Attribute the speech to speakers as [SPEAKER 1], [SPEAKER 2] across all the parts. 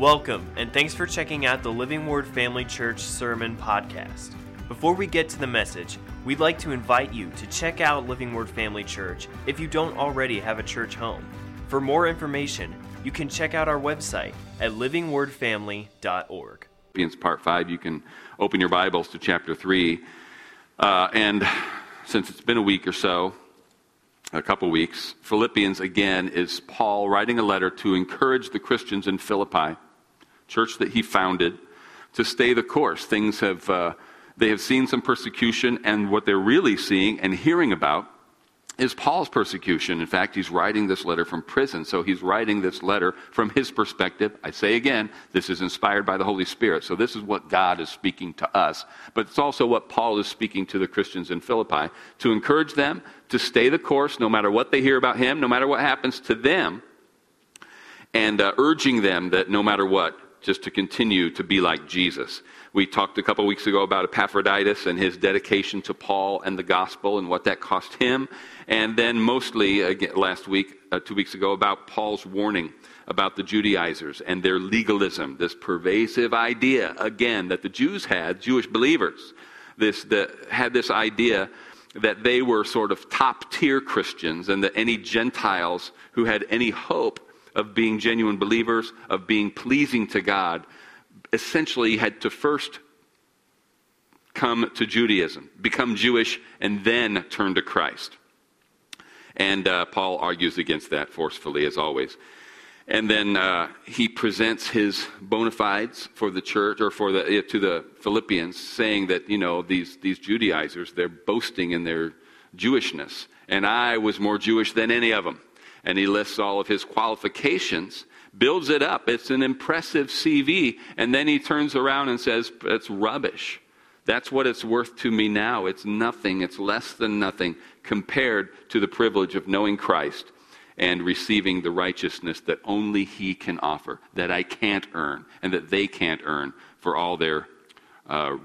[SPEAKER 1] Welcome, and thanks for checking out the Living Word Family Church Sermon Podcast. Before we get to the message, we'd like to invite you to check out Living Word Family Church if you don't already have a church home. For more information, you can check out our website at livingwordfamily.org.
[SPEAKER 2] Philippians part 5, you can open your Bibles to chapter 3. Uh, and since it's been a week or so, a couple weeks, Philippians again is Paul writing a letter to encourage the Christians in Philippi church that he founded, to stay the course. Things have, uh, they have seen some persecution, and what they're really seeing and hearing about is Paul's persecution. In fact, he's writing this letter from prison, so he's writing this letter from his perspective. I say again, this is inspired by the Holy Spirit, so this is what God is speaking to us. But it's also what Paul is speaking to the Christians in Philippi to encourage them to stay the course no matter what they hear about him, no matter what happens to them, and uh, urging them that no matter what, just to continue to be like Jesus. We talked a couple weeks ago about Epaphroditus and his dedication to Paul and the gospel and what that cost him. And then mostly again, last week, uh, two weeks ago, about Paul's warning about the Judaizers and their legalism, this pervasive idea, again, that the Jews had, Jewish believers, this, the, had this idea that they were sort of top tier Christians and that any Gentiles who had any hope of being genuine believers, of being pleasing to God, essentially had to first come to Judaism, become Jewish, and then turn to Christ. And uh, Paul argues against that forcefully, as always. And then uh, he presents his bona fides for the church or for the, to the Philippians, saying that, you know, these, these Judaizers, they're boasting in their Jewishness. And I was more Jewish than any of them and he lists all of his qualifications, builds it up. It's an impressive CV, and then he turns around and says, It's rubbish. That's what it's worth to me now. It's nothing, it's less than nothing compared to the privilege of knowing Christ and receiving the righteousness that only He can offer, that I can't earn, and that they can't earn for all their uh,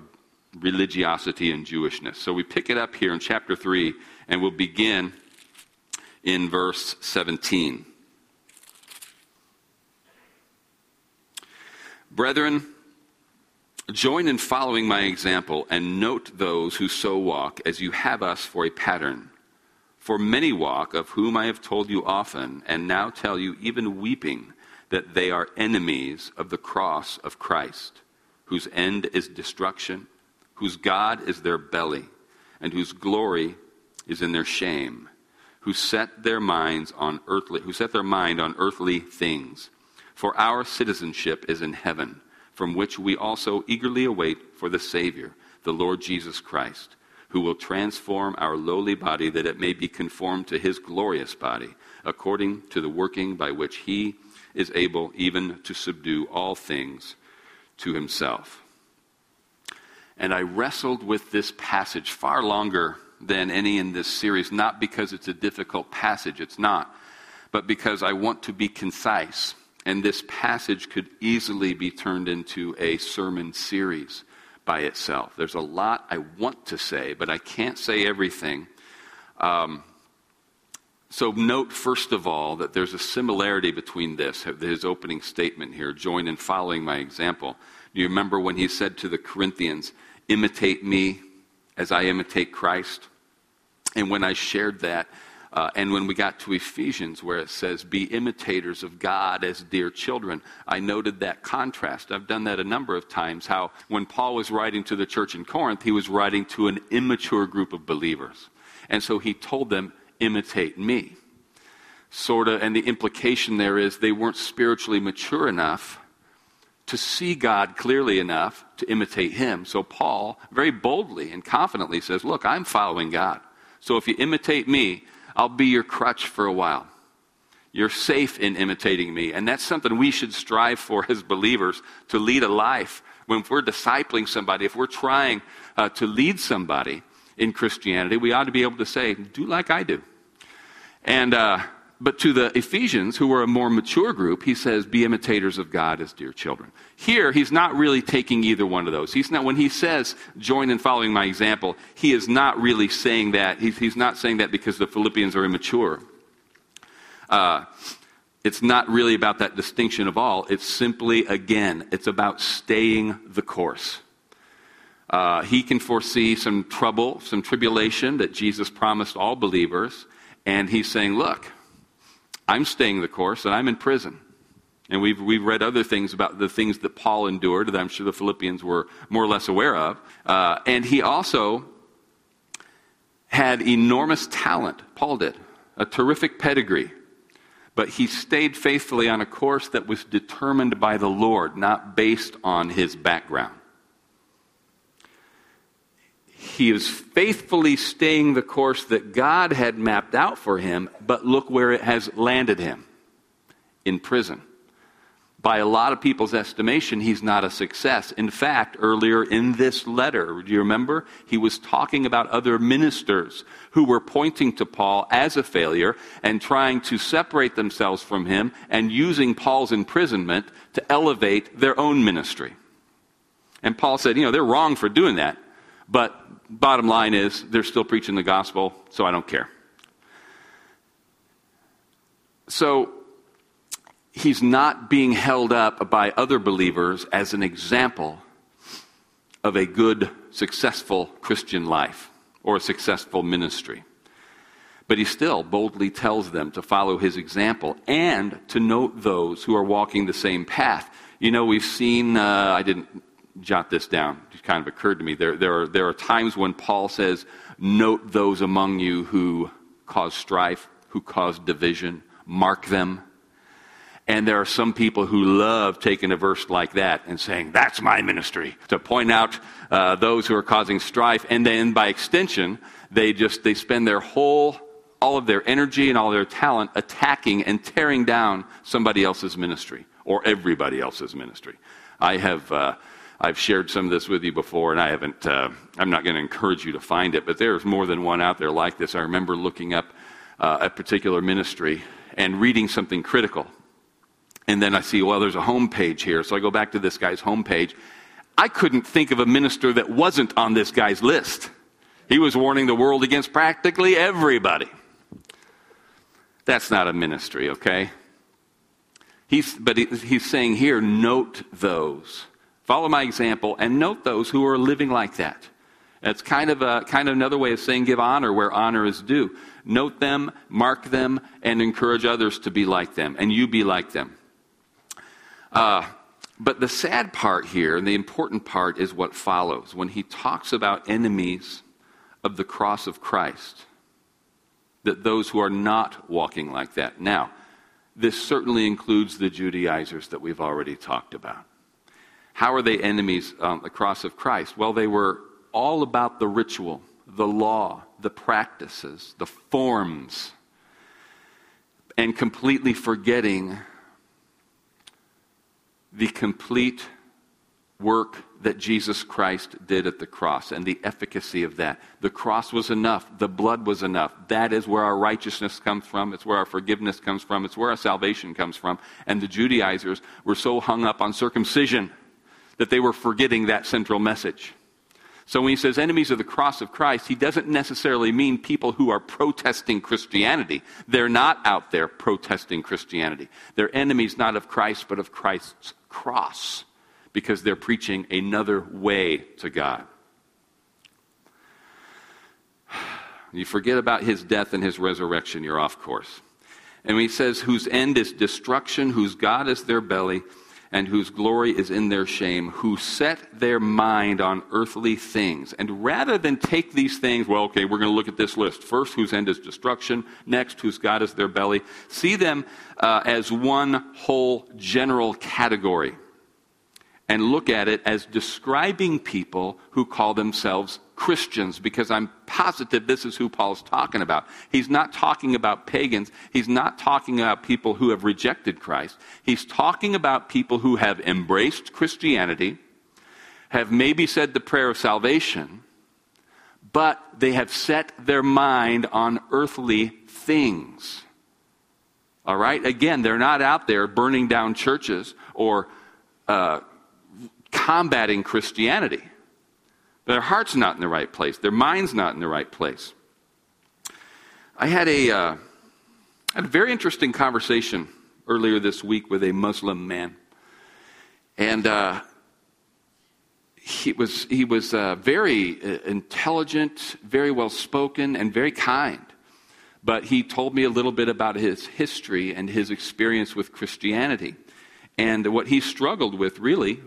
[SPEAKER 2] religiosity and Jewishness. So we pick it up here in chapter 3, and we'll begin in verse 17. Brethren, join in following my example and note those who so walk as you have us for a pattern. For many walk, of whom I have told you often, and now tell you, even weeping, that they are enemies of the cross of Christ, whose end is destruction, whose God is their belly, and whose glory is in their shame who set their minds on earthly who set their mind on earthly things. For our citizenship is in heaven from which we also eagerly await for the savior the lord jesus christ who will transform our lowly body that it may be conformed to his glorious body according to the working by which he is able even to subdue all things to himself. And i wrestled with this passage far longer than any in this series, not because it's a difficult passage, it's not, but because I want to be concise. And this passage could easily be turned into a sermon series by itself. There's a lot I want to say, but I can't say everything. Um, so, note first of all that there's a similarity between this, his opening statement here, join in following my example. Do you remember when he said to the Corinthians, imitate me as I imitate Christ? And when I shared that, uh, and when we got to Ephesians, where it says, Be imitators of God as dear children, I noted that contrast. I've done that a number of times. How when Paul was writing to the church in Corinth, he was writing to an immature group of believers. And so he told them, Imitate me. Sort of, and the implication there is they weren't spiritually mature enough to see God clearly enough to imitate him. So Paul very boldly and confidently says, Look, I'm following God. So if you imitate me, I'll be your crutch for a while. You're safe in imitating me. And that's something we should strive for as believers to lead a life. When we're discipling somebody, if we're trying uh, to lead somebody in Christianity, we ought to be able to say, do like I do. And uh, but to the Ephesians, who were a more mature group, he says, Be imitators of God as dear children. Here, he's not really taking either one of those. He's not, when he says, Join in following my example, he is not really saying that. He's, he's not saying that because the Philippians are immature. Uh, it's not really about that distinction of all. It's simply, again, it's about staying the course. Uh, he can foresee some trouble, some tribulation that Jesus promised all believers. And he's saying, Look, I'm staying the course and I'm in prison. And we've, we've read other things about the things that Paul endured that I'm sure the Philippians were more or less aware of. Uh, and he also had enormous talent. Paul did. A terrific pedigree. But he stayed faithfully on a course that was determined by the Lord, not based on his background. He is faithfully staying the course that God had mapped out for him, but look where it has landed him in prison by a lot of people's estimation, he's not a success. In fact, earlier in this letter, do you remember? He was talking about other ministers who were pointing to Paul as a failure and trying to separate themselves from him and using Paul's imprisonment to elevate their own ministry. And Paul said, you know, they're wrong for doing that, but bottom line is they're still preaching the gospel, so I don't care. So, he's not being held up by other believers as an example of a good, successful Christian life or a successful ministry. But he still boldly tells them to follow his example and to note those who are walking the same path. You know, we've seen, uh, I didn't jot this down, it kind of occurred to me. There, there, are, there are times when Paul says, Note those among you who cause strife, who cause division, mark them. And there are some people who love taking a verse like that and saying, that's my ministry, to point out uh, those who are causing strife. And then by extension, they just, they spend their whole, all of their energy and all their talent attacking and tearing down somebody else's ministry or everybody else's ministry. I have, uh, I've shared some of this with you before, and I haven't, uh, I'm not going to encourage you to find it, but there's more than one out there like this. I remember looking up uh, a particular ministry and reading something critical and then I see, well, there's a home page here. So I go back to this guy's home page. I couldn't think of a minister that wasn't on this guy's list. He was warning the world against practically everybody. That's not a ministry, okay? He's, but he's saying here, note those. Follow my example and note those who are living like that. That's kind of, a, kind of another way of saying give honor where honor is due. Note them, mark them, and encourage others to be like them, and you be like them. Uh, but the sad part here, and the important part, is what follows when he talks about enemies of the cross of Christ, that those who are not walking like that. Now, this certainly includes the Judaizers that we've already talked about. How are they enemies um, on the cross of Christ? Well, they were all about the ritual, the law, the practices, the forms, and completely forgetting the complete work that Jesus Christ did at the cross and the efficacy of that. The cross was enough. The blood was enough. That is where our righteousness comes from. It's where our forgiveness comes from. It's where our salvation comes from. And the Judaizers were so hung up on circumcision that they were forgetting that central message. So when he says enemies of the cross of Christ, he doesn't necessarily mean people who are protesting Christianity. They're not out there protesting Christianity. They're enemies not of Christ, but of Christ's cross because they're preaching another way to God. You forget about his death and his resurrection, you're off course. And he says, whose end is destruction, whose God is their belly, and whose glory is in their shame, who set their mind on earthly things. And rather than take these things, well, okay, we're going to look at this list. First, whose end is destruction. Next, whose God is their belly. See them uh, as one whole general category. And look at it as describing people who call themselves Christians because I'm positive this is who Paul's talking about. He's not talking about pagans. He's not talking about people who have rejected Christ. He's talking about people who have embraced Christianity, have maybe said the prayer of salvation, but they have set their mind on earthly things. All right? Again, they're not out there burning down churches or uh, combating Christianity. Their heart's not in the right place. Their mind's not in the right place. I had a, uh, had a very interesting conversation earlier this week with a Muslim man. And uh, he was, he was uh, very uh, intelligent, very well spoken, and very kind. But he told me a little bit about his history and his experience with Christianity. And what he struggled with really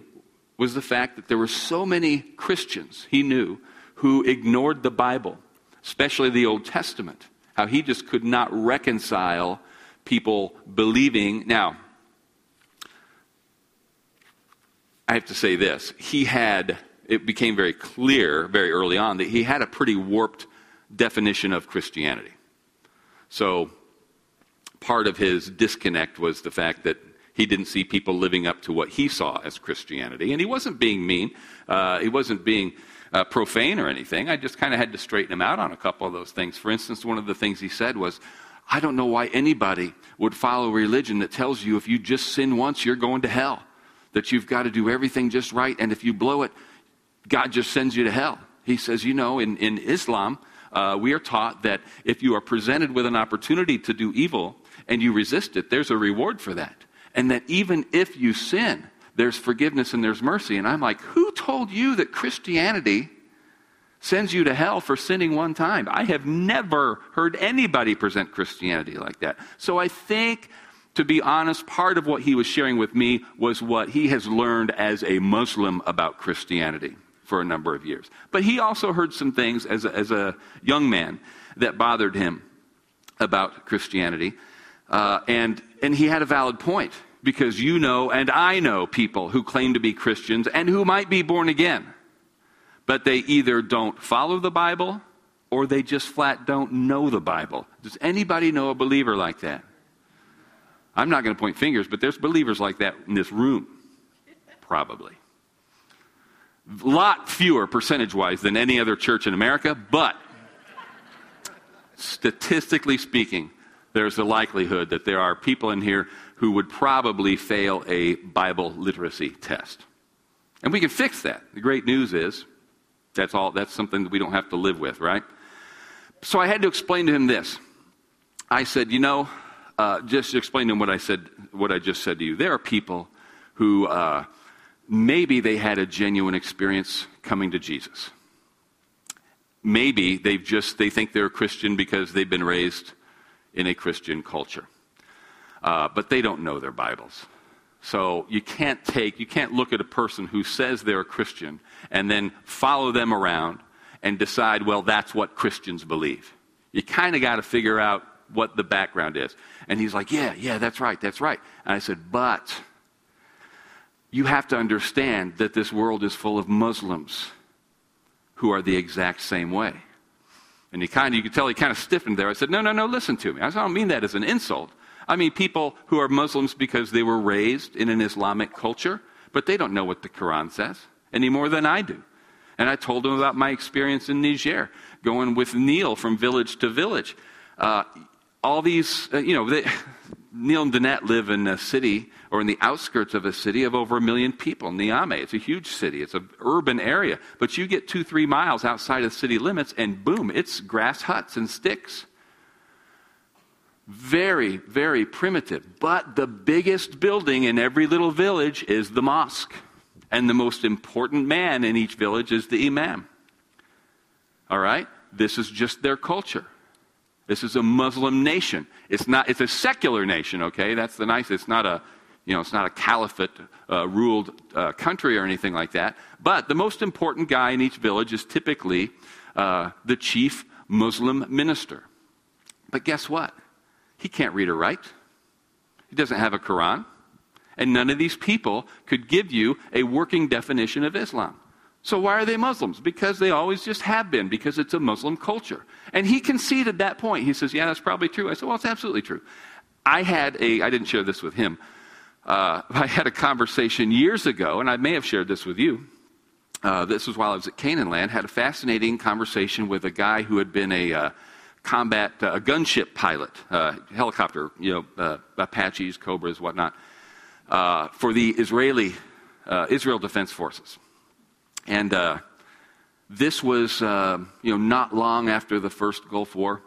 [SPEAKER 2] was the fact that there were so many Christians he knew who ignored the Bible, especially the Old Testament. How he just could not reconcile people believing. Now, I have to say this. He had, it became very clear very early on that he had a pretty warped definition of Christianity. So, part of his disconnect was the fact that he didn't see people living up to what he saw as Christianity. And he wasn't being mean, uh, he wasn't being uh, profane or anything. I just kind of had to straighten him out on a couple of those things. For instance, one of the things he said was, I don't know why anybody would follow a religion that tells you if you just sin once, you're going to hell. That you've got to do everything just right, and if you blow it, God just sends you to hell. He says, you know, in, in Islam, uh, we are taught that if you are presented with an opportunity to do evil and you resist it, there's a reward for that and that even if you sin, there's forgiveness and there's mercy. And I'm like, who told you that Christianity sends you to hell for sinning one time? I have never heard anybody present Christianity like that. So I think, to be honest, part of what he was sharing with me was what he has learned as a Muslim about Christianity for a number of years. But he also heard some things as a, as a young man that bothered him about Christianity. Uh, and, and he had a valid point because you know and I know people who claim to be Christians and who might be born again, but they either don't follow the Bible or they just flat don't know the Bible. Does anybody know a believer like that? I'm not going to point fingers, but there's believers like that in this room. Probably. A lot fewer percentage wise than any other church in America, but statistically speaking, there's a likelihood that there are people in here who would probably fail a Bible literacy test. And we can fix that. The great news is that's all that's something that we don't have to live with, right? So I had to explain to him this. I said, you know, uh, just explain to him what I said, what I just said to you. There are people who uh, maybe they had a genuine experience coming to Jesus. Maybe they've just they think they're a Christian because they've been raised in a Christian culture. Uh, but they don't know their Bibles. So you can't take, you can't look at a person who says they're a Christian and then follow them around and decide, well, that's what Christians believe. You kind of got to figure out what the background is. And he's like, yeah, yeah, that's right, that's right. And I said, but you have to understand that this world is full of Muslims who are the exact same way. And he kind of, you could tell he kind of stiffened there. I said, no, no, no, listen to me. I, said, I don't mean that as an insult. I mean people who are Muslims because they were raised in an Islamic culture, but they don't know what the Quran says any more than I do. And I told them about my experience in Niger, going with Neil from village to village. Uh, all these, uh, you know, they, Neil and Danette live in a city or in the outskirts of a city of over a million people, Niamey. It's a huge city, it's an urban area. But you get two, three miles outside of city limits, and boom, it's grass huts and sticks. Very, very primitive. But the biggest building in every little village is the mosque. And the most important man in each village is the imam. All right? This is just their culture. This is a Muslim nation. It's not. It's a secular nation. Okay, that's the nice. It's not a, you know, it's not a caliphate uh, ruled uh, country or anything like that. But the most important guy in each village is typically uh, the chief Muslim minister. But guess what? He can't read or write. He doesn't have a Quran. And none of these people could give you a working definition of Islam. So why are they Muslims? Because they always just have been, because it's a Muslim culture. And he conceded that point. He says, Yeah, that's probably true. I said, Well, it's absolutely true. I had a, I didn't share this with him. Uh, I had a conversation years ago, and I may have shared this with you. Uh, this was while I was at Canaan Land. Had a fascinating conversation with a guy who had been a uh, combat, uh, a gunship pilot, uh, helicopter, you know, uh, Apaches, Cobras, whatnot, uh, for the Israeli, uh, Israel Defense Forces. And this was, you know, not long after the first Gulf War.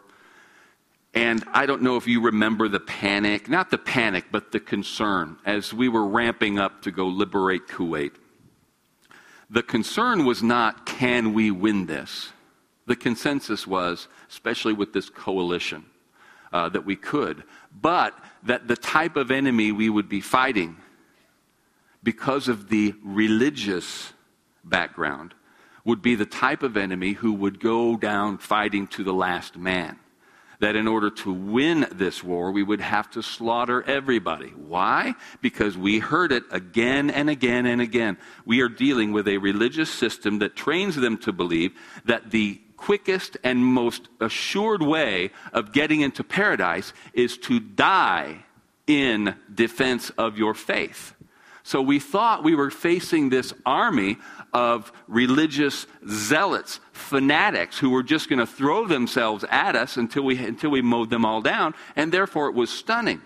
[SPEAKER 2] And I don't know if you remember the panic, not the panic, but the concern as we were ramping up to go liberate Kuwait. The concern was not, can we win this? The consensus was, especially with this coalition, uh, that we could, but that the type of enemy we would be fighting because of the religious background would be the type of enemy who would go down fighting to the last man that in order to win this war, we would have to slaughter everybody. Why? Because we heard it again and again and again. We are dealing with a religious system that trains them to believe that the quickest and most assured way of getting into paradise is to die in defense of your faith. So we thought we were facing this army of religious zealots, fanatics, who were just going to throw themselves at us until we, until we mowed them all down. And therefore, it was stunning.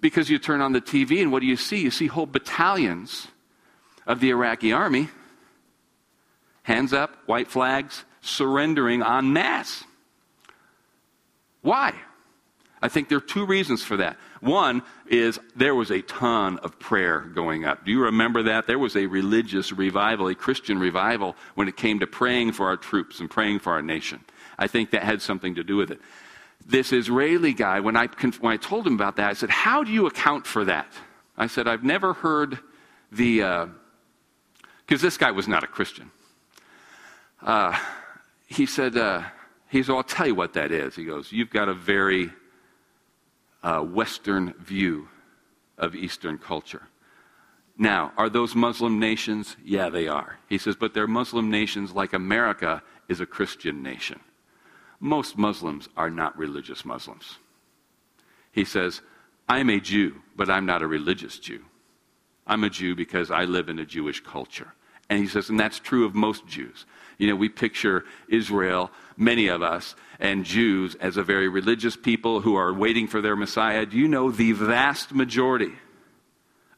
[SPEAKER 2] Because you turn on the TV, and what do you see? You see whole battalions of the Iraqi army, hands up, white flags, surrendering en masse. Why? I think there are two reasons for that. One is there was a ton of prayer going up. Do you remember that? There was a religious revival, a Christian revival, when it came to praying for our troops and praying for our nation. I think that had something to do with it. This Israeli guy, when I, when I told him about that, I said, How do you account for that? I said, I've never heard the. Because uh, this guy was not a Christian. Uh, he said, uh, he said, I'll tell you what that is. He goes, You've got a very uh, Western view of Eastern culture. Now, are those Muslim nations? Yeah, they are. He says, but they're Muslim nations like America is a Christian nation. Most Muslims are not religious Muslims. He says, I'm a Jew, but I'm not a religious Jew. I'm a Jew because I live in a Jewish culture. And he says, and that's true of most Jews. You know, we picture Israel, many of us, and Jews as a very religious people who are waiting for their Messiah. Do you know the vast majority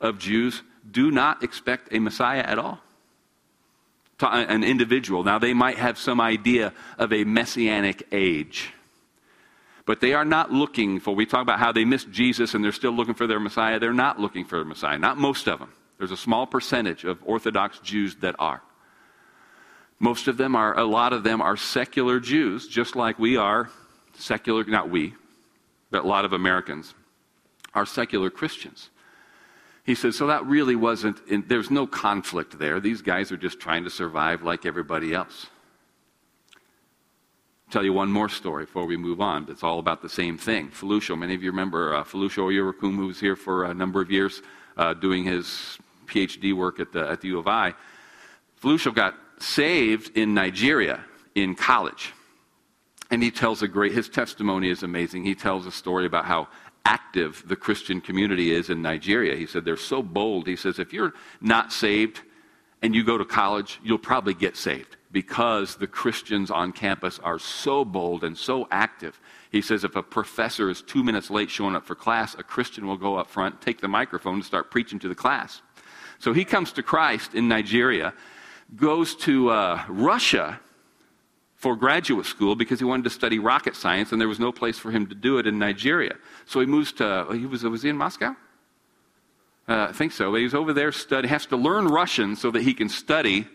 [SPEAKER 2] of Jews do not expect a Messiah at all? An individual. Now, they might have some idea of a messianic age. But they are not looking for, we talk about how they missed Jesus and they're still looking for their Messiah. They're not looking for a Messiah. Not most of them. There's a small percentage of Orthodox Jews that are. Most of them are, a lot of them are secular Jews, just like we are secular, not we, but a lot of Americans are secular Christians. He says, so that really wasn't, in, there's no conflict there. These guys are just trying to survive like everybody else. I'll tell you one more story before we move on. It's all about the same thing. Felucio, many of you remember uh, Felucio Oyurakum, who was here for a number of years uh, doing his PhD work at the, at the U of I. Felucio got saved in Nigeria in college. And he tells a great, his testimony is amazing. He tells a story about how active the Christian community is in Nigeria. He said they're so bold. He says if you're not saved and you go to college, you'll probably get saved because the Christians on campus are so bold and so active. He says if a professor is two minutes late showing up for class, a Christian will go up front, take the microphone, and start preaching to the class. So he comes to Christ in Nigeria goes to uh, Russia for graduate school because he wanted to study rocket science, and there was no place for him to do it in Nigeria. So he moves to, he was, was he in Moscow? Uh, I think so. But he's over there studying, has to learn Russian so that he can study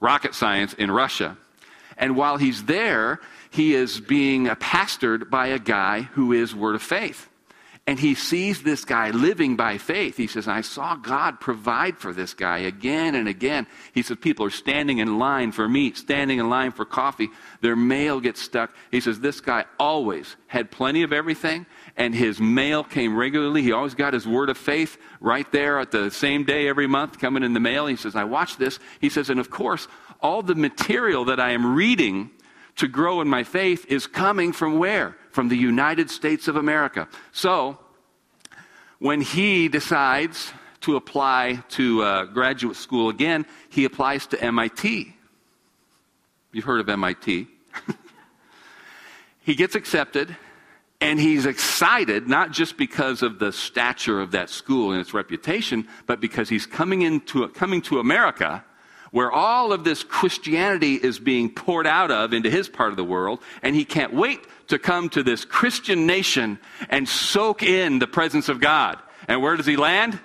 [SPEAKER 2] rocket science in Russia. And while he's there, he is being pastored by a guy who is Word of Faith. And he sees this guy living by faith. He says, I saw God provide for this guy again and again. He says, People are standing in line for meat, standing in line for coffee. Their mail gets stuck. He says, This guy always had plenty of everything, and his mail came regularly. He always got his word of faith right there at the same day every month coming in the mail. He says, I watch this. He says, And of course, all the material that I am reading to grow in my faith is coming from where? From the United States of America. So, when he decides to apply to uh, graduate school again, he applies to MIT. You've heard of MIT. he gets accepted, and he's excited, not just because of the stature of that school and its reputation, but because he's coming, into, coming to America where all of this Christianity is being poured out of into his part of the world, and he can't wait to come to this Christian nation and soak in the presence of God. And where does he land?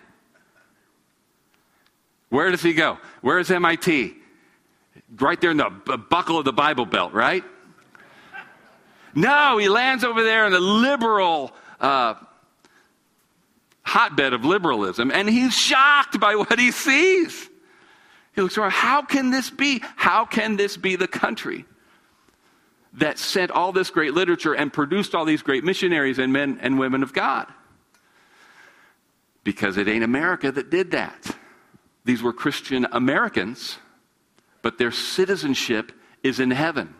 [SPEAKER 2] Where does he go? Where is MIT? Right there in the buckle of the Bible Belt, right? No, he lands over there in the liberal uh, hotbed of liberalism, and he's shocked by what he sees. He looks around, how can this be? How can this be the country that sent all this great literature and produced all these great missionaries and men and women of God? Because it ain't America that did that. These were Christian Americans, but their citizenship is in heaven.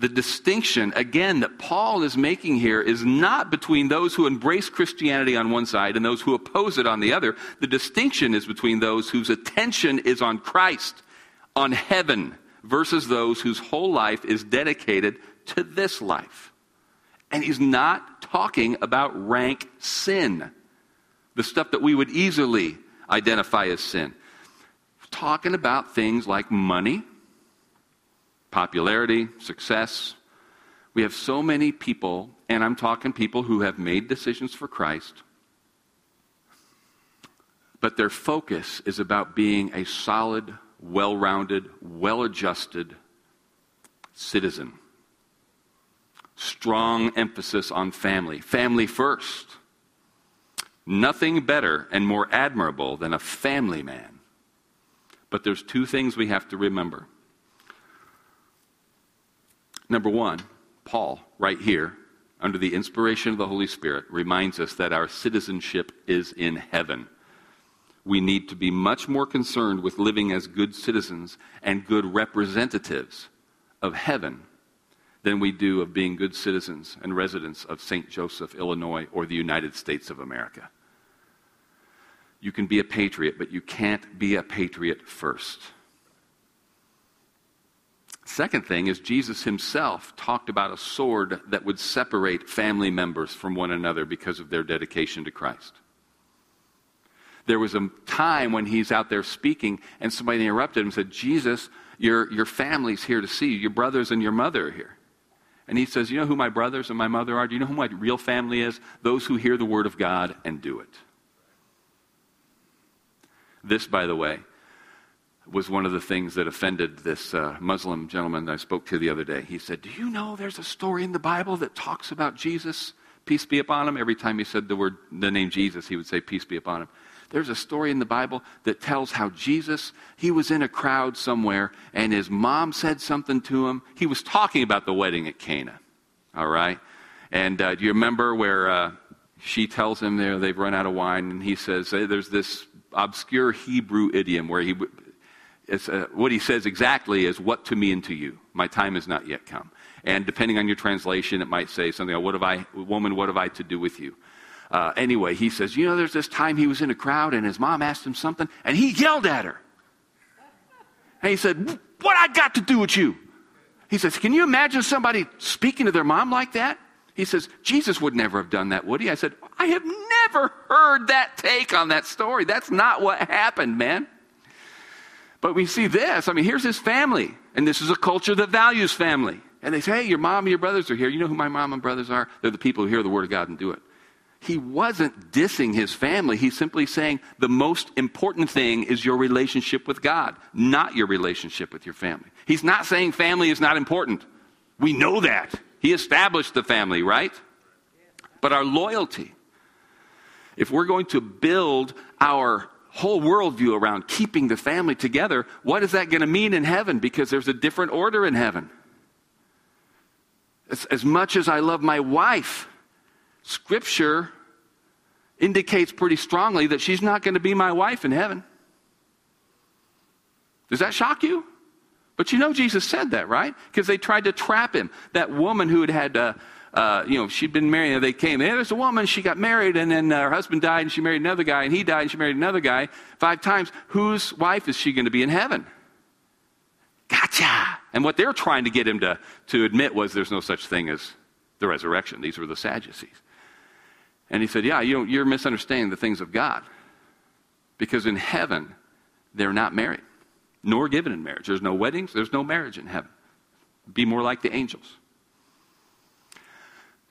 [SPEAKER 2] the distinction, again, that Paul is making here is not between those who embrace Christianity on one side and those who oppose it on the other. The distinction is between those whose attention is on Christ, on heaven, versus those whose whole life is dedicated to this life. And he's not talking about rank sin, the stuff that we would easily identify as sin. He's talking about things like money popularity, success. We have so many people, and I'm talking people who have made decisions for Christ, but their focus is about being a solid, well rounded, well adjusted citizen. Strong emphasis on family. Family first. Nothing better and more admirable than a family man. But there's two things we have to remember. Number one, Paul, right here, under the inspiration of the Holy Spirit, reminds us that our citizenship is in heaven. We need to be much more concerned with living as good citizens and good representatives of heaven than we do of being good citizens and residents of St. Joseph, Illinois, or the United States of America. You can be a patriot, but you can't be a patriot first. Second thing is, Jesus himself talked about a sword that would separate family members from one another because of their dedication to Christ. There was a time when he's out there speaking, and somebody interrupted him and said, Jesus, your, your family's here to see you. Your brothers and your mother are here. And he says, You know who my brothers and my mother are? Do you know who my real family is? Those who hear the word of God and do it. This, by the way, was one of the things that offended this uh, Muslim gentleman I spoke to the other day. He said, Do you know there's a story in the Bible that talks about Jesus? Peace be upon him. Every time he said the word, the name Jesus, he would say, Peace be upon him. There's a story in the Bible that tells how Jesus, he was in a crowd somewhere and his mom said something to him. He was talking about the wedding at Cana. All right? And uh, do you remember where uh, she tells him there they've run out of wine and he says, hey, There's this obscure Hebrew idiom where he uh, what he says exactly is, What to me and to you? My time has not yet come. And depending on your translation, it might say something like, What have I, woman, what have I to do with you? Uh, anyway, he says, You know, there's this time he was in a crowd and his mom asked him something and he yelled at her. And he said, What I got to do with you? He says, Can you imagine somebody speaking to their mom like that? He says, Jesus would never have done that, would he? I said, I have never heard that take on that story. That's not what happened, man. But we see this. I mean, here's his family, and this is a culture that values family. And they say, hey, your mom and your brothers are here. You know who my mom and brothers are? They're the people who hear the word of God and do it. He wasn't dissing his family. He's simply saying the most important thing is your relationship with God, not your relationship with your family. He's not saying family is not important. We know that. He established the family, right? But our loyalty, if we're going to build our whole worldview around keeping the family together, what is that going to mean in heaven? Because there's a different order in heaven. As, as much as I love my wife, Scripture indicates pretty strongly that she's not going to be my wife in heaven. Does that shock you? But you know Jesus said that, right? Because they tried to trap him. That woman who had had uh, uh, you know, she'd been married, and they came. Hey, there's a woman, she got married, and then uh, her husband died, and she married another guy, and he died, and she married another guy five times. Whose wife is she going to be in heaven? Gotcha! And what they're trying to get him to, to admit was there's no such thing as the resurrection. These were the Sadducees. And he said, Yeah, you you're misunderstanding the things of God. Because in heaven, they're not married, nor given in marriage. There's no weddings, there's no marriage in heaven. be more like the angels.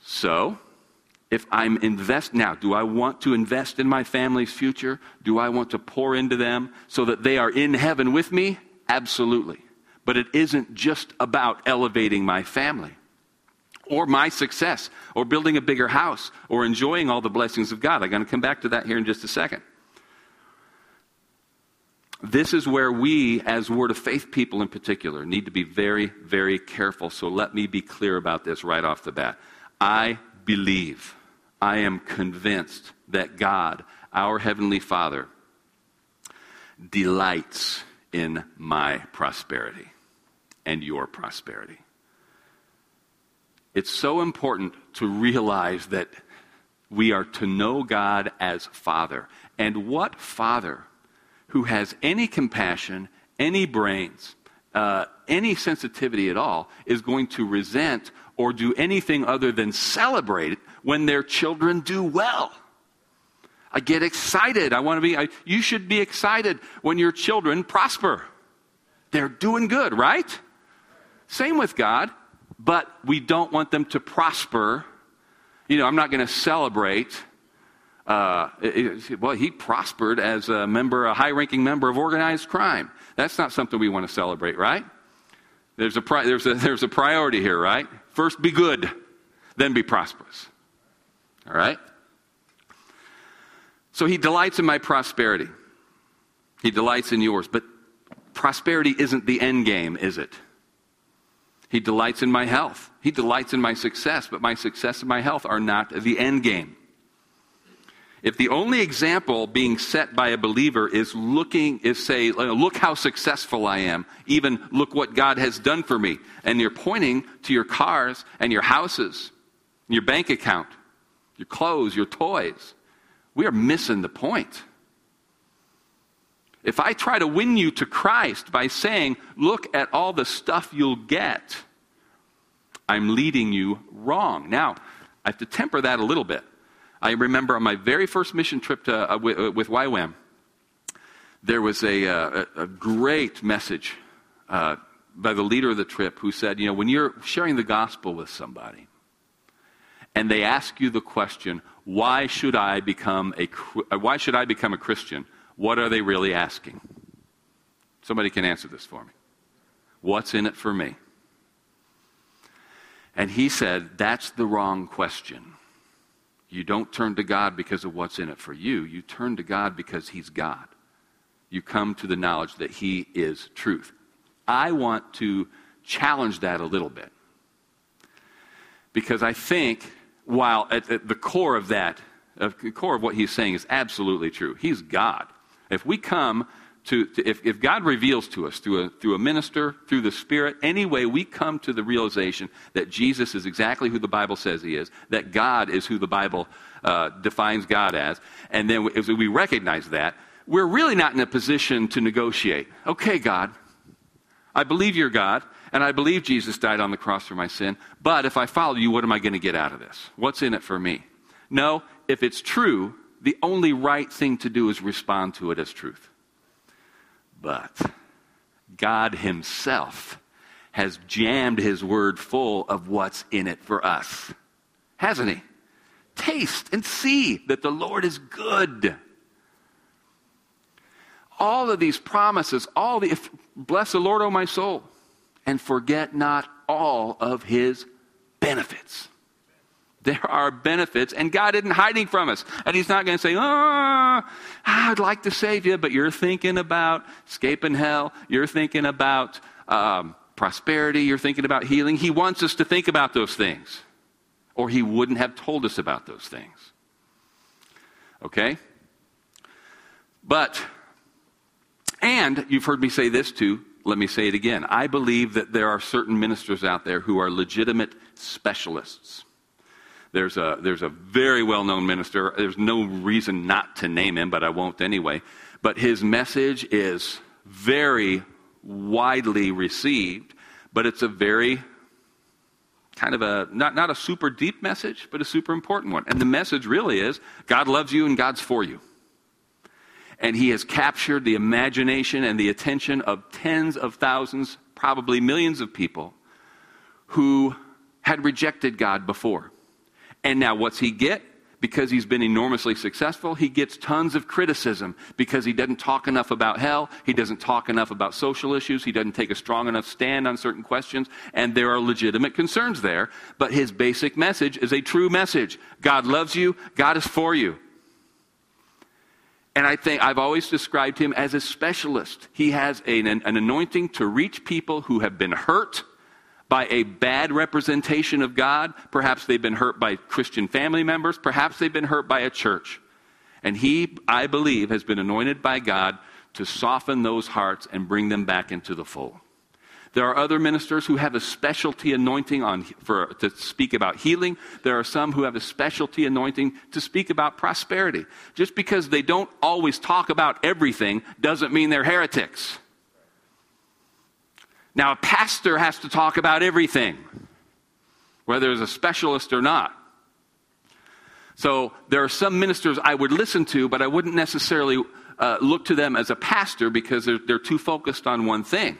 [SPEAKER 2] So, if I'm invest now, do I want to invest in my family's future? Do I want to pour into them so that they are in heaven with me? Absolutely. But it isn't just about elevating my family or my success or building a bigger house or enjoying all the blessings of God. I'm going to come back to that here in just a second. This is where we, as Word of Faith people in particular, need to be very, very careful. So let me be clear about this right off the bat. I believe, I am convinced that God, our Heavenly Father, delights in my prosperity and your prosperity. It's so important to realize that we are to know God as Father. And what Father who has any compassion, any brains, uh, any sensitivity at all is going to resent or do anything other than celebrate when their children do well. I get excited. I want to be, I, you should be excited when your children prosper. They're doing good, right? Same with God, but we don't want them to prosper. You know, I'm not going to celebrate uh, it, well, he prospered as a member, a high ranking member of organized crime. That's not something we want to celebrate, right? There's a, pri- there's, a, there's a priority here, right? First be good, then be prosperous. All right? So he delights in my prosperity. He delights in yours. But prosperity isn't the end game, is it? He delights in my health. He delights in my success, but my success and my health are not the end game. If the only example being set by a believer is looking, is say, uh, look how successful I am, even look what God has done for me, and you're pointing to your cars and your houses, your bank account, your clothes, your toys, we are missing the point. If I try to win you to Christ by saying, look at all the stuff you'll get, I'm leading you wrong. Now, I have to temper that a little bit. I remember on my very first mission trip to, uh, with, uh, with YWAM, there was a, uh, a great message uh, by the leader of the trip who said, you know, when you're sharing the gospel with somebody and they ask you the question, why should I become a, uh, why should I become a Christian? What are they really asking? Somebody can answer this for me. What's in it for me? And he said, that's the wrong question. You don't turn to God because of what's in it for you. You turn to God because He's God. You come to the knowledge that He is truth. I want to challenge that a little bit. Because I think, while at, at the core of that, at the core of what he's saying is absolutely true, He's God. If we come to, to, if, if God reveals to us through a, through a minister, through the Spirit, any way we come to the realization that Jesus is exactly who the Bible says he is, that God is who the Bible uh, defines God as, and then as we recognize that, we're really not in a position to negotiate. Okay, God, I believe you're God, and I believe Jesus died on the cross for my sin, but if I follow you, what am I going to get out of this? What's in it for me? No, if it's true, the only right thing to do is respond to it as truth. But God Himself has jammed His word full of what's in it for us, hasn't He? Taste and see that the Lord is good. All of these promises, all the if, bless the Lord, O my soul, and forget not all of His benefits. There are benefits, and God isn't hiding from us. And He's not going to say, Oh, I'd like to save you, but you're thinking about escaping hell. You're thinking about um, prosperity. You're thinking about healing. He wants us to think about those things, or He wouldn't have told us about those things. Okay? But, and you've heard me say this too. Let me say it again. I believe that there are certain ministers out there who are legitimate specialists there's a, there's a very well known minister. There's no reason not to name him, but I won't anyway. But his message is very widely received, but it's a very kind of a not, not a super deep message, but a super important one. And the message really is God loves you and God's for you. And he has captured the imagination and the attention of tens of thousands, probably millions of people who had rejected God before. And now, what's he get? Because he's been enormously successful, he gets tons of criticism because he doesn't talk enough about hell, he doesn't talk enough about social issues, he doesn't take a strong enough stand on certain questions, and there are legitimate concerns there. But his basic message is a true message God loves you, God is for you. And I think I've always described him as a specialist. He has an, an anointing to reach people who have been hurt by a bad representation of God. Perhaps they've been hurt by Christian family members. Perhaps they've been hurt by a church. And he, I believe, has been anointed by God to soften those hearts and bring them back into the fold. There are other ministers who have a specialty anointing on, for, to speak about healing. There are some who have a specialty anointing to speak about prosperity. Just because they don't always talk about everything doesn't mean they're heretics. Now, a pastor has to talk about everything, whether he's a specialist or not. So there are some ministers I would listen to, but I wouldn't necessarily uh, look to them as a pastor because they're, they're too focused on one thing.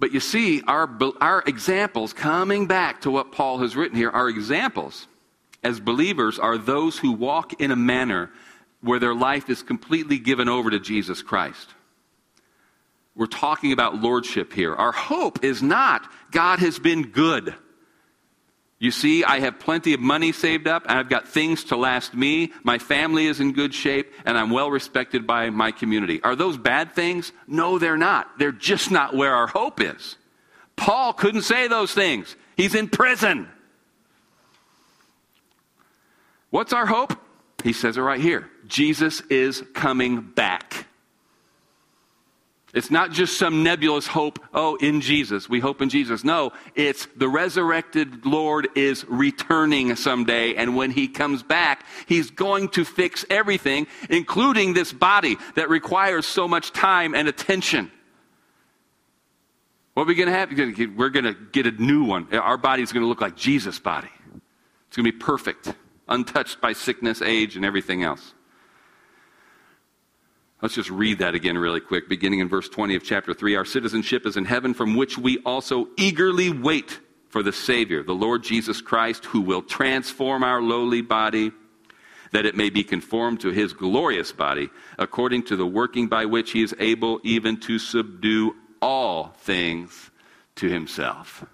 [SPEAKER 2] But you see, our, our examples, coming back to what Paul has written here, our examples as believers are those who walk in a manner where their life is completely given over to Jesus Christ. We're talking about lordship here. Our hope is not God has been good. You see, I have plenty of money saved up, and I've got things to last me. My family is in good shape, and I'm well respected by my community. Are those bad things? No, they're not. They're just not where our hope is. Paul couldn't say those things. He's in prison. What's our hope? He says it right here Jesus is coming back. It's not just some nebulous hope, oh, in Jesus. We hope in Jesus. No, it's the resurrected Lord is returning someday, and when he comes back, he's going to fix everything, including this body that requires so much time and attention. What are we going to have? We're going to get a new one. Our body is going to look like Jesus' body. It's going to be perfect, untouched by sickness, age, and everything else. Let's just read that again really quick, beginning in verse 20 of chapter 3. Our citizenship is in heaven, from which we also eagerly wait for the Savior, the Lord Jesus Christ, who will transform our lowly body that it may be conformed to his glorious body, according to the working by which he is able even to subdue all things to himself.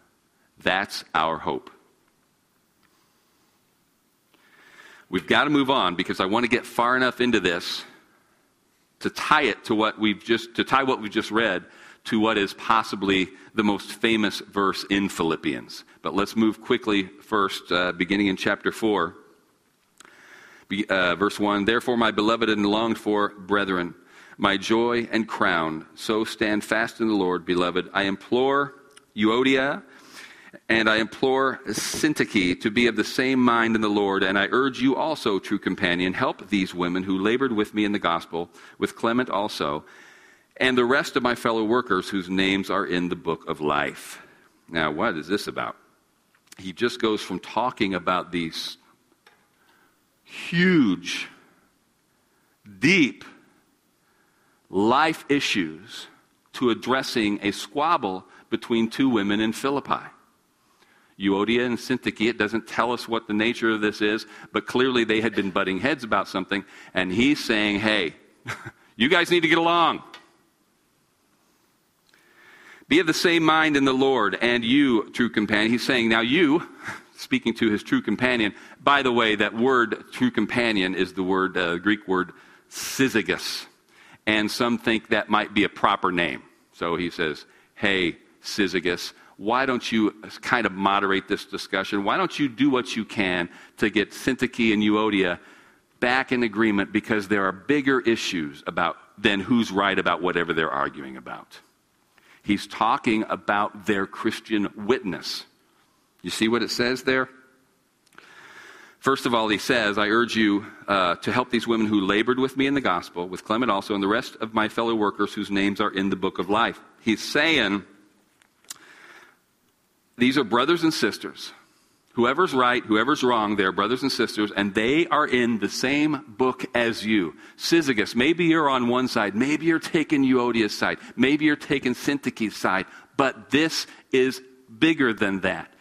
[SPEAKER 2] That's our hope. We've got to move on because I want to get far enough into this to tie it to what we've just to tie what we've just read to what is possibly the most famous verse in Philippians. But let's move quickly first, uh, beginning in chapter 4, Be, uh, verse 1. Therefore, my beloved and longed for brethren, my joy and crown, so stand fast in the Lord, beloved. I implore Euodia and I implore Syntyche to be of the same mind in the Lord, and I urge you also, true companion, help these women who labored with me in the gospel, with Clement also, and the rest of my fellow workers whose names are in the book of life. Now, what is this about? He just goes from talking about these huge, deep life issues to addressing a squabble between two women in Philippi. Euodia and Syntyche. It doesn't tell us what the nature of this is, but clearly they had been butting heads about something. And he's saying, hey, you guys need to get along. Be of the same mind in the Lord, and you, true companion. He's saying, now you, speaking to his true companion. By the way, that word true companion is the word, uh, Greek word syzygus. And some think that might be a proper name. So he says, hey, Syzygus, why don't you kind of moderate this discussion? Why don't you do what you can to get Syntyche and Euodia back in agreement because there are bigger issues about than who's right about whatever they're arguing about. He's talking about their Christian witness. You see what it says there? First of all, he says, I urge you uh, to help these women who labored with me in the gospel, with Clement also, and the rest of my fellow workers whose names are in the book of life. He's saying, these are brothers and sisters Whoever's right, whoever's wrong, they're brothers and sisters, and they are in the same book as you. Syzygus, maybe you're on one side, maybe you're taking Euodia's side, maybe you're taking Syntyche's side, but this is bigger than that.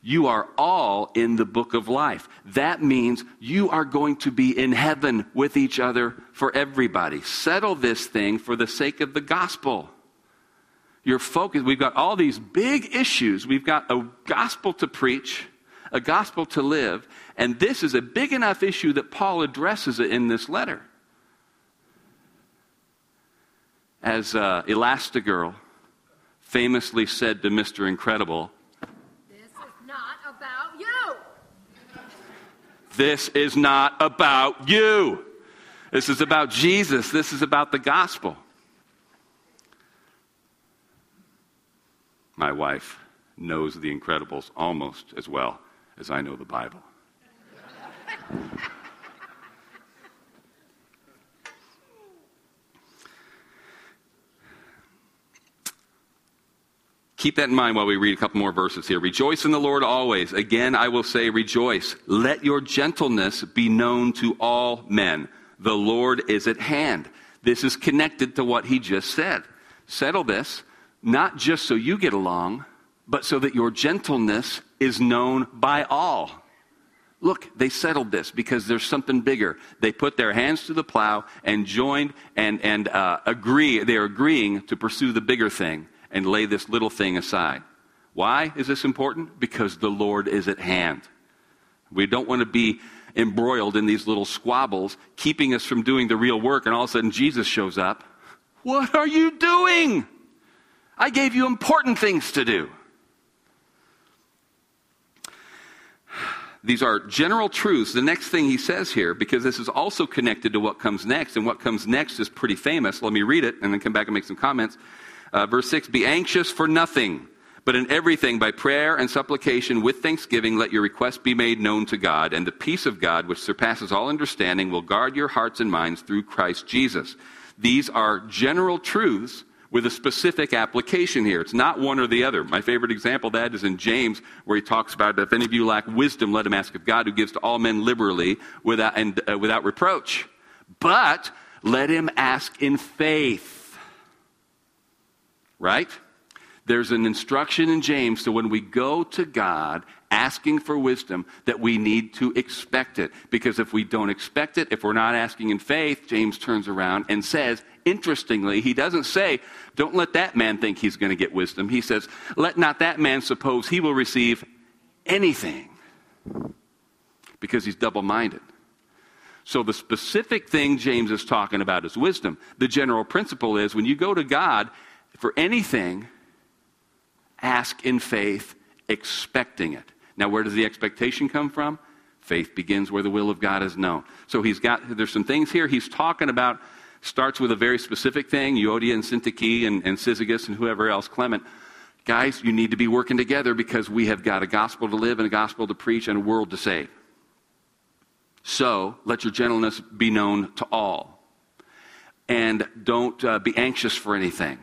[SPEAKER 2] You are all in the book of life. That means you are going to be in heaven with each other for everybody. Settle this thing for the sake of the gospel. Your focus, we've got all these big issues. We've got a gospel to preach, a gospel to live, and this is a big enough issue that Paul addresses it in this letter. As uh, Elastigirl famously said to Mr. Incredible, This is not about you. This is about Jesus. This is about the gospel. My wife knows the Incredibles almost as well as I know the Bible. Keep that in mind while we read a couple more verses here. Rejoice in the Lord always. Again, I will say, rejoice. Let your gentleness be known to all men. The Lord is at hand. This is connected to what he just said. Settle this, not just so you get along, but so that your gentleness is known by all. Look, they settled this because there's something bigger. They put their hands to the plow and joined and, and uh, agree. They're agreeing to pursue the bigger thing and lay this little thing aside. Why is this important? Because the Lord is at hand. We don't want to be embroiled in these little squabbles, keeping us from doing the real work, and all of a sudden Jesus shows up. What are you doing? I gave you important things to do. These are general truths. The next thing he says here, because this is also connected to what comes next, and what comes next is pretty famous. Let me read it and then come back and make some comments. Uh, verse 6 Be anxious for nothing, but in everything, by prayer and supplication with thanksgiving, let your requests be made known to God, and the peace of God, which surpasses all understanding, will guard your hearts and minds through Christ Jesus. These are general truths with a specific application here. It's not one or the other. My favorite example of that is in James, where he talks about if any of you lack wisdom, let him ask of God, who gives to all men liberally without, and, uh, without reproach. But let him ask in faith right? There's an instruction in James so when we go to God asking for wisdom that we need to expect it. Because if we don't expect it, if we're not asking in faith, James turns around and says, interestingly, he doesn't say, don't let that man think he's going to get wisdom. He says, let not that man suppose he will receive anything because he's double minded. So, the specific thing James is talking about is wisdom. The general principle is when you go to God for anything, ask in faith, expecting it. Now, where does the expectation come from? Faith begins where the will of God is known. So he's got, there's some things here he's talking about, starts with a very specific thing, Euodia and Syntyche and, and and whoever else, Clement. Guys, you need to be working together because we have got a gospel to live and a gospel to preach and a world to save. So let your gentleness be known to all. And don't uh, be anxious for anything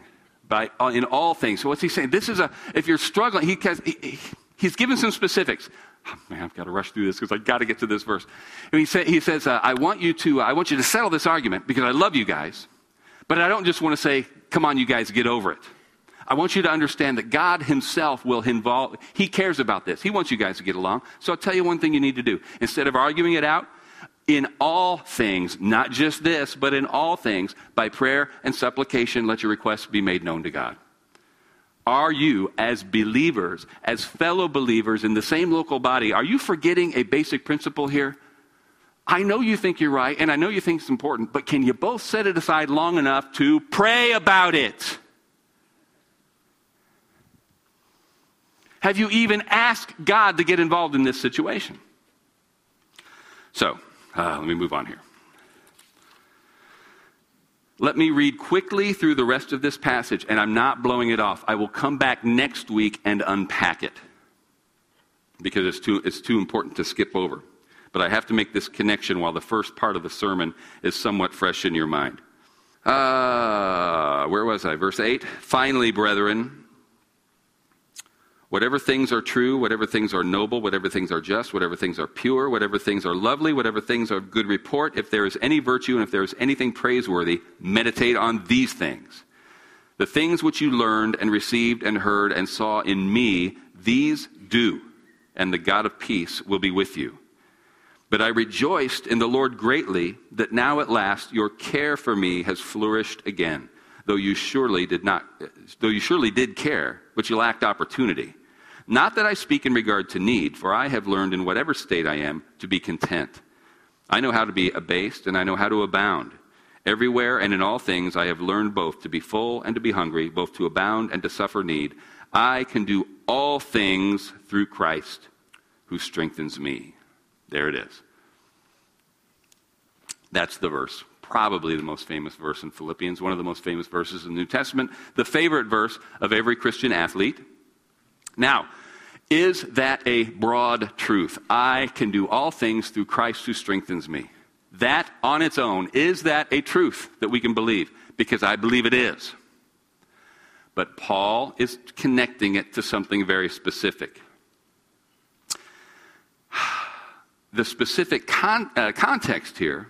[SPEAKER 2] by, uh, in all things. So what's he saying? This is a, if you're struggling, he, he he's given some specifics. Oh, man, I've got to rush through this because I've got to get to this verse. And he, say, he says, uh, I want you to, uh, I want you to settle this argument because I love you guys, but I don't just want to say, come on, you guys, get over it. I want you to understand that God Himself will involve, He cares about this. He wants you guys to get along. So I'll tell you one thing you need to do. Instead of arguing it out, in all things, not just this, but in all things, by prayer and supplication, let your requests be made known to God. Are you, as believers, as fellow believers in the same local body, are you forgetting a basic principle here? I know you think you're right, and I know you think it's important, but can you both set it aside long enough to pray about it? Have you even asked God to get involved in this situation? So, uh, let me move on here. Let me read quickly through the rest of this passage, and I'm not blowing it off. I will come back next week and unpack it because it's too, it's too important to skip over. But I have to make this connection while the first part of the sermon is somewhat fresh in your mind. Uh, where was I? Verse 8. Finally, brethren, Whatever things are true, whatever things are noble, whatever things are just, whatever things are pure, whatever things are lovely, whatever things are of good report, if there is any virtue and if there is anything praiseworthy, meditate on these things. The things which you learned and received and heard and saw in me, these do, and the God of peace will be with you. But I rejoiced in the Lord greatly that now at last your care for me has flourished again, though you surely did not, though you surely did care, but you lacked opportunity. Not that I speak in regard to need, for I have learned in whatever state I am to be content. I know how to be abased, and I know how to abound. Everywhere and in all things I have learned both to be full and to be hungry, both to abound and to suffer need. I can do all things through Christ who strengthens me. There it is. That's the verse. Probably the most famous verse in Philippians, one of the most famous verses in the New Testament, the favorite verse of every Christian athlete. Now, is that a broad truth? I can do all things through Christ who strengthens me. That on its own, is that a truth that we can believe? Because I believe it is. But Paul is connecting it to something very specific. The specific con- uh, context here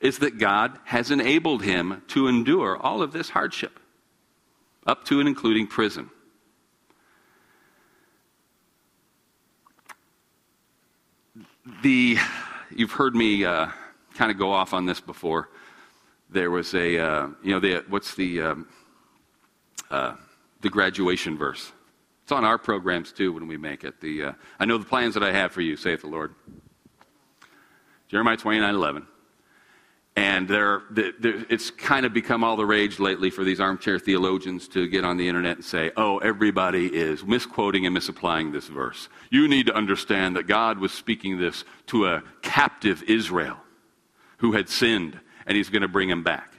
[SPEAKER 2] is that God has enabled him to endure all of this hardship, up to and including prison. the, you've heard me uh, kind of go off on this before. There was a, uh, you know, the, what's the, um, uh, the graduation verse? It's on our programs too when we make it. The, uh, I know the plans that I have for you, saith the Lord. Jeremiah twenty nine eleven. 11. And they're, they're, it's kind of become all the rage lately for these armchair theologians to get on the internet and say, oh, everybody is misquoting and misapplying this verse. You need to understand that God was speaking this to a captive Israel who had sinned, and he's going to bring him back.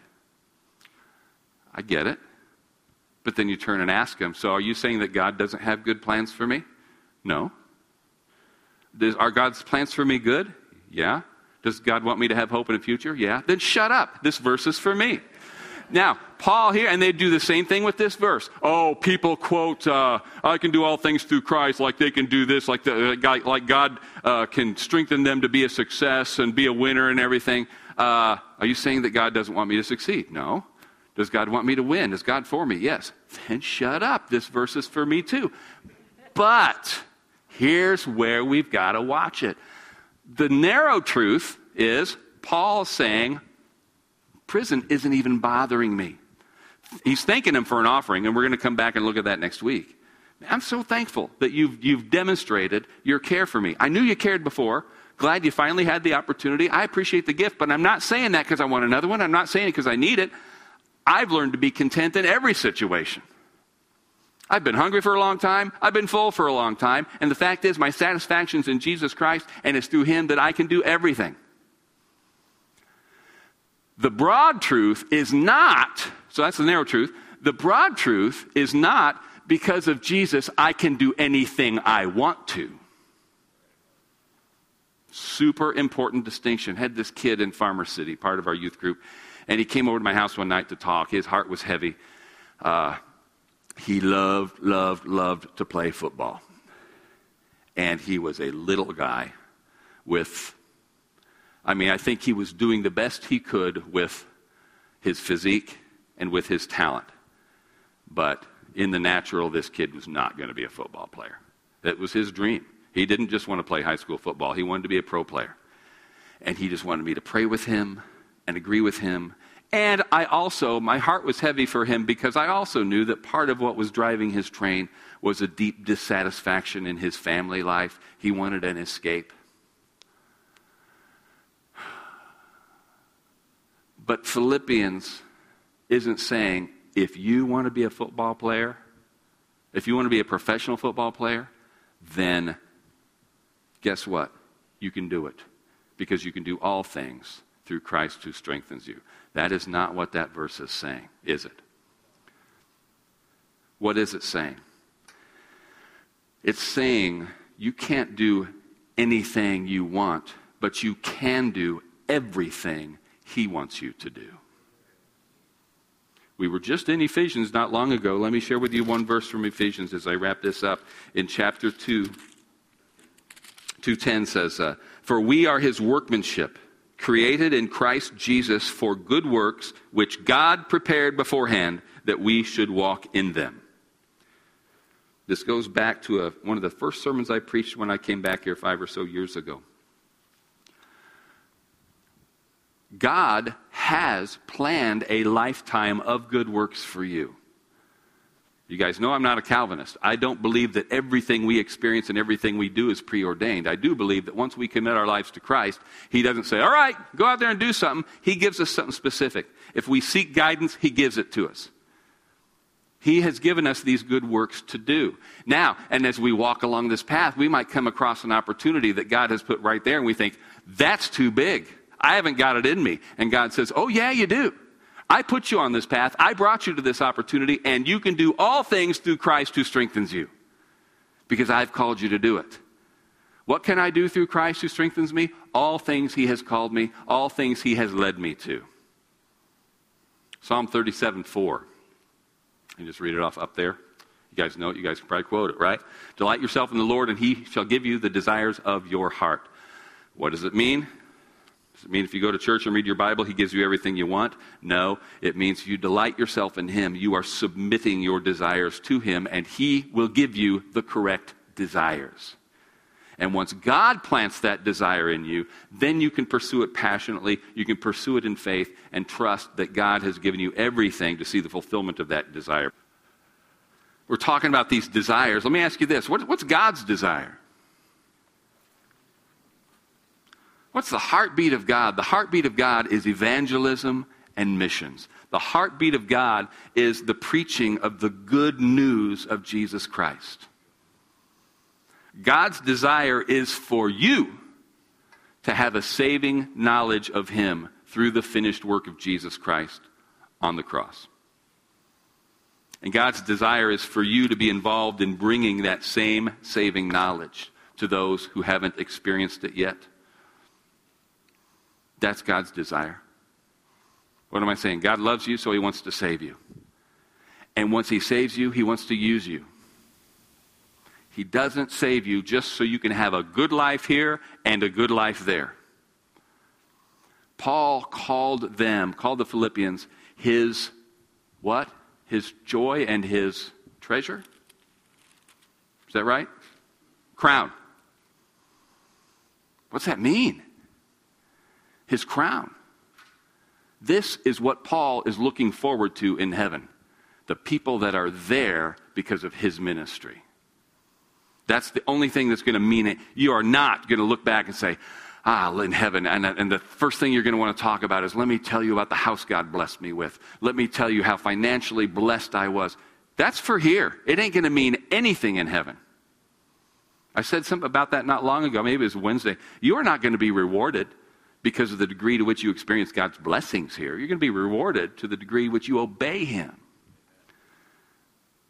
[SPEAKER 2] I get it. But then you turn and ask him, so are you saying that God doesn't have good plans for me? No. Are God's plans for me good? Yeah. Does God want me to have hope in the future? Yeah. Then shut up. This verse is for me. Now, Paul here, and they do the same thing with this verse. Oh, people quote, uh, I can do all things through Christ, like they can do this, like, the, uh, like God uh, can strengthen them to be a success and be a winner and everything. Uh, are you saying that God doesn't want me to succeed? No. Does God want me to win? Is God for me? Yes. Then shut up. This verse is for me too. But here's where we've got to watch it. The narrow truth is Paul saying, prison isn't even bothering me. He's thanking him for an offering, and we're going to come back and look at that next week. I'm so thankful that you've, you've demonstrated your care for me. I knew you cared before. Glad you finally had the opportunity. I appreciate the gift, but I'm not saying that because I want another one. I'm not saying it because I need it. I've learned to be content in every situation. I've been hungry for a long time. I've been full for a long time. And the fact is, my satisfaction's in Jesus Christ, and it's through Him that I can do everything. The broad truth is not, so that's the narrow truth. The broad truth is not because of Jesus, I can do anything I want to. Super important distinction. Had this kid in Farmer City, part of our youth group, and he came over to my house one night to talk. His heart was heavy. Uh, he loved, loved, loved to play football. And he was a little guy with, I mean, I think he was doing the best he could with his physique and with his talent. But in the natural, this kid was not going to be a football player. That was his dream. He didn't just want to play high school football, he wanted to be a pro player. And he just wanted me to pray with him and agree with him and I also, my heart was heavy for him because I also knew that part of what was driving his train was a deep dissatisfaction in his family life. He wanted an escape. But Philippians isn't saying if you want to be a football player, if you want to be a professional football player, then guess what? You can do it because you can do all things through Christ who strengthens you. That is not what that verse is saying, is it? What is it saying? It's saying you can't do anything you want, but you can do everything He wants you to do. We were just in Ephesians not long ago. Let me share with you one verse from Ephesians as I wrap this up. In chapter 2, 210 says, uh, For we are his workmanship, created in Christ Jesus for good works, which God prepared beforehand that we should walk in them. This goes back to a, one of the first sermons I preached when I came back here five or so years ago. God has planned a lifetime of good works for you. You guys know I'm not a Calvinist. I don't believe that everything we experience and everything we do is preordained. I do believe that once we commit our lives to Christ, He doesn't say, All right, go out there and do something. He gives us something specific. If we seek guidance, He gives it to us. He has given us these good works to do. Now, and as we walk along this path, we might come across an opportunity that God has put right there, and we think, That's too big. I haven't got it in me. And God says, Oh, yeah, you do. I put you on this path. I brought you to this opportunity, and you can do all things through Christ who strengthens you because I've called you to do it. What can I do through Christ who strengthens me? All things he has called me, all things he has led me to. Psalm 37 4. And just read it off up there. You guys know it. You guys can probably quote it, right? Delight yourself in the Lord, and he shall give you the desires of your heart. What does it mean? Does it mean if you go to church and read your Bible, He gives you everything you want? No. It means you delight yourself in Him. You are submitting your desires to Him, and He will give you the correct desires. And once God plants that desire in you, then you can pursue it passionately. You can pursue it in faith and trust that God has given you everything to see the fulfillment of that desire. We're talking about these desires. Let me ask you this what, what's God's desire? What's the heartbeat of God? The heartbeat of God is evangelism and missions. The heartbeat of God is the preaching of the good news of Jesus Christ. God's desire is for you to have a saving knowledge of Him through the finished work of Jesus Christ on the cross. And God's desire is for you to be involved in bringing that same saving knowledge to those who haven't experienced it yet. That's God's desire. What am I saying? God loves you, so he wants to save you. And once he saves you, he wants to use you. He doesn't save you just so you can have a good life here and a good life there. Paul called them, called the Philippians, his what? His joy and his treasure? Is that right? Crown. What's that mean? His crown. This is what Paul is looking forward to in heaven the people that are there because of his ministry. That's the only thing that's going to mean it. You are not going to look back and say, ah, in heaven. And, and the first thing you're going to want to talk about is, let me tell you about the house God blessed me with. Let me tell you how financially blessed I was. That's for here. It ain't going to mean anything in heaven. I said something about that not long ago. Maybe it was Wednesday. You are not going to be rewarded because of the degree to which you experience God's blessings here. You're going to be rewarded to the degree which you obey Him.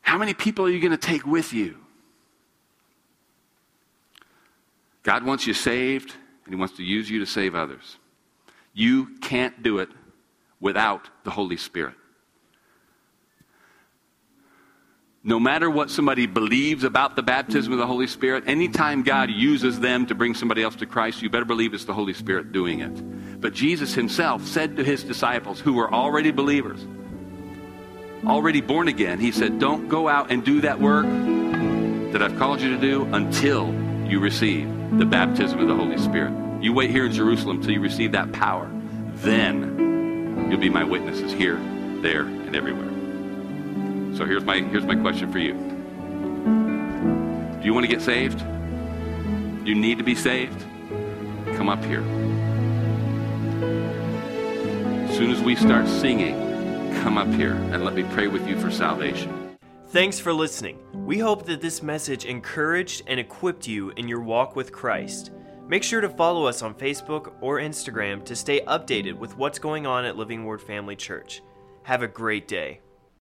[SPEAKER 2] How many people are you going to take with you? God wants you saved, and He wants to use you to save others. You can't do it without the Holy Spirit. No matter what somebody believes about the baptism of the Holy Spirit, anytime God uses them to bring somebody else to Christ, you better believe it's the Holy Spirit doing it. But Jesus himself said to his disciples, who were already believers, already born again, he said, Don't go out and do that work that I've called you to do until you receive the baptism of the Holy Spirit. You wait here in Jerusalem until you receive that power. Then you'll be my witnesses here, there, and everywhere. So here's my, here's my question for you Do you want to get saved? You need to be saved? Come up here. As soon as we start singing, come up here and let me pray with you for salvation.
[SPEAKER 1] Thanks for listening. We hope that this message encouraged and equipped you in your walk with Christ. Make sure to follow us on Facebook or Instagram to stay updated with what's going on at Living Word Family Church. Have a great day.